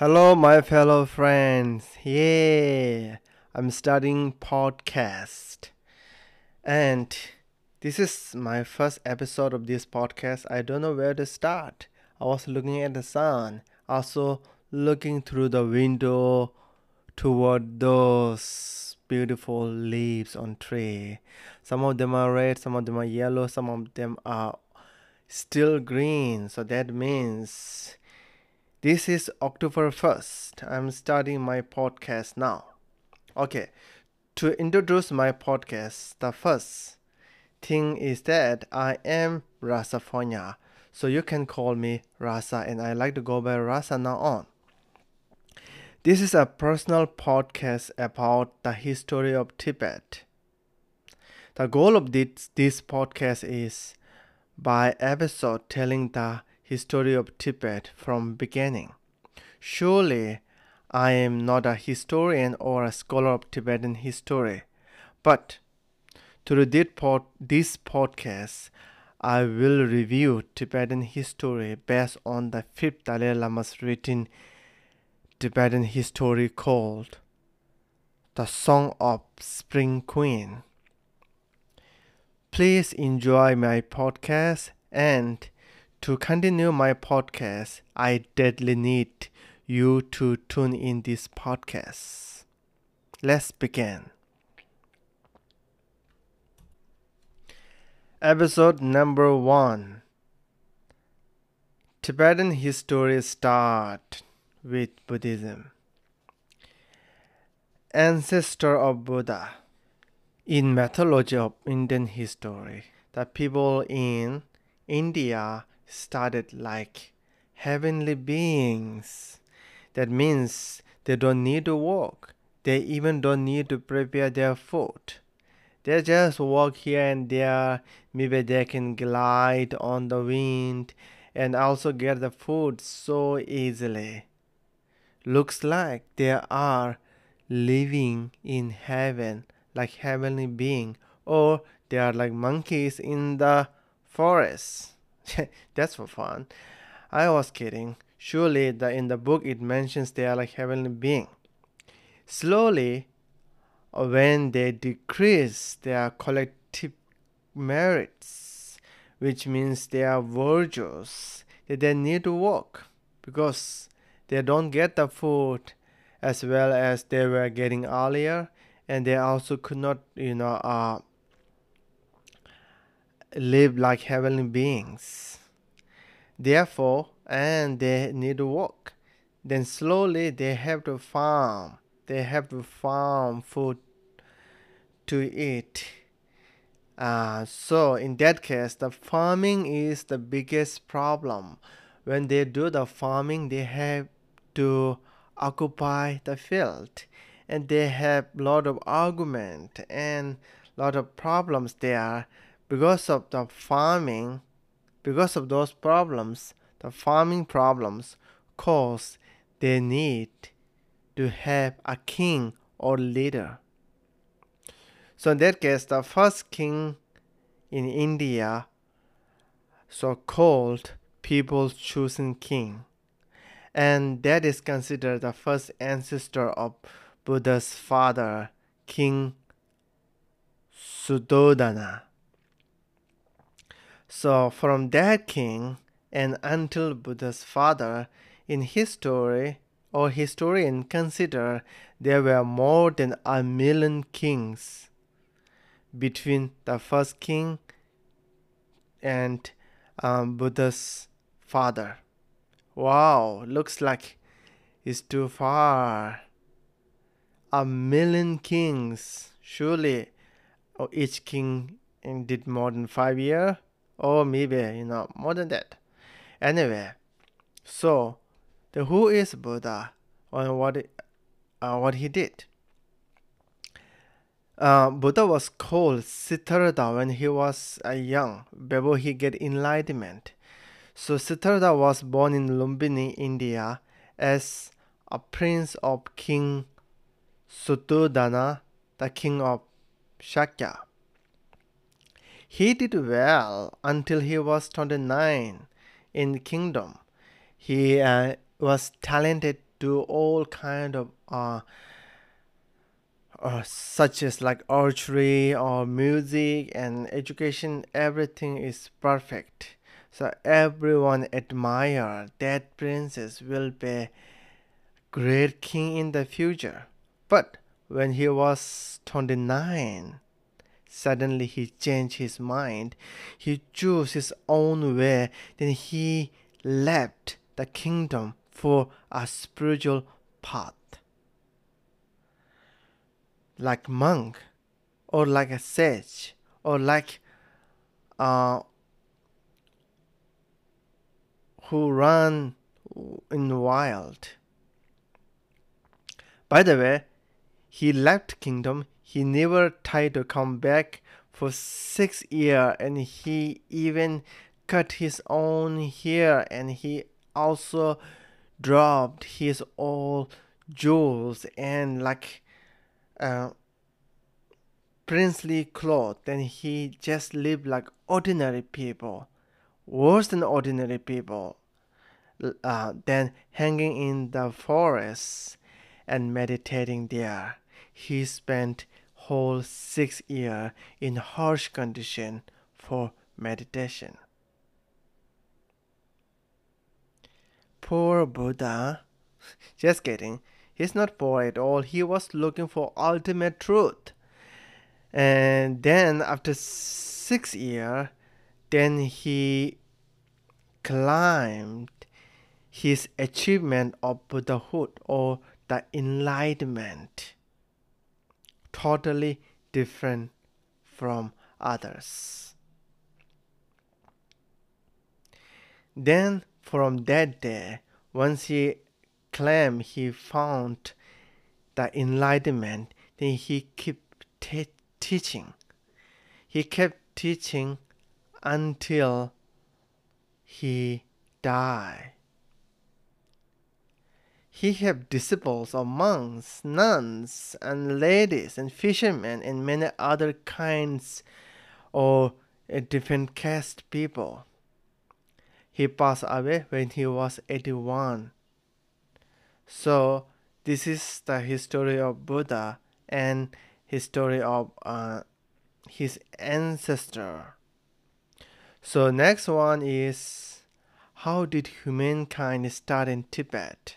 Hello, my fellow friends. Yeah, I'm starting podcast, and this is my first episode of this podcast. I don't know where to start. I was looking at the sun, also looking through the window toward those beautiful leaves on tree. Some of them are red, some of them are yellow, some of them are still green. So that means this is October 1st. I'm starting my podcast now. Okay, to introduce my podcast, the first thing is that I am Rasafonya. So you can call me Rasa, and I like to go by Rasa now on. This is a personal podcast about the history of Tibet. The goal of this, this podcast is by episode telling the history of Tibet from beginning. Surely I am not a historian or a scholar of Tibetan history, but through this podcast, I will review Tibetan history based on the fifth Dalai Lama's written Tibetan history called The Song of Spring Queen. Please enjoy my podcast and to continue my podcast, I deadly need you to tune in this podcast. Let's begin. Episode number one Tibetan history start with Buddhism. Ancestor of Buddha. In mythology of Indian history, the people in India started like heavenly beings. That means they don't need to walk. They even don't need to prepare their food. They just walk here and there. Maybe they can glide on the wind and also get the food so easily. Looks like they are living in heaven like heavenly being or they are like monkeys in the forest. That's for fun. I was kidding. Surely the, in the book it mentions they are like heavenly being. Slowly, when they decrease their collective merits, which means they are virtues, that they need to work because they don't get the food as well as they were getting earlier, and they also could not, you know, uh, live like heavenly beings. Therefore, and they need to work. Then slowly they have to farm. They have to farm food to eat. Uh, so in that case, the farming is the biggest problem. When they do the farming, they have to occupy the field, and they have lot of argument and lot of problems there because of the farming, because of those problems, the farming problems cause they need to have a king or leader. So in that case, the first king in India, so called people's chosen king, and that is considered the first ancestor of Buddha's father, King Suddhodana. So from that king and until Buddha's father, in history or historian consider there were more than a million kings between the first king and um, Buddha's father. Wow, looks like it's too far. A million kings, surely oh, each king did more than five years or maybe you know more than that anyway so the who is buddha and what uh, what he did uh, Buddha was called Siddhartha when he was uh, young, before he get enlightenment. So Siddhartha was born in Lumbini, India, as a prince of King Suddhodana, the king of Shakya. He did well until he was 29 in the kingdom. He uh, was talented to all kind of uh, uh, such as like archery or music and education everything is perfect so everyone admire that princess will be great king in the future but when he was 29 suddenly he changed his mind he chose his own way then he left the kingdom for a spiritual path like monk or like a sage or like uh, who run in the wild. By the way, he left kingdom. He never tried to come back for six years, and he even cut his own hair, and he also dropped his all jewels and like uh, princely clothes, and he just lived like ordinary people, worse than ordinary people. Uh, then hanging in the forest and meditating there, he spent whole six year in harsh condition for meditation. Poor Buddha. Just kidding. He's not poor at all. He was looking for ultimate truth. And then after six year, then he climbed his achievement of Buddhahood or the enlightenment. Totally different from others. Then from that day, once he claimed he found the enlightenment, then he kept t- teaching. He kept teaching until he died. He had disciples of monks, nuns, and ladies, and fishermen, and many other kinds of different caste people. He passed away when he was 81. So, this is the history of Buddha and history of uh, his ancestor. So, next one is how did humankind start in Tibet?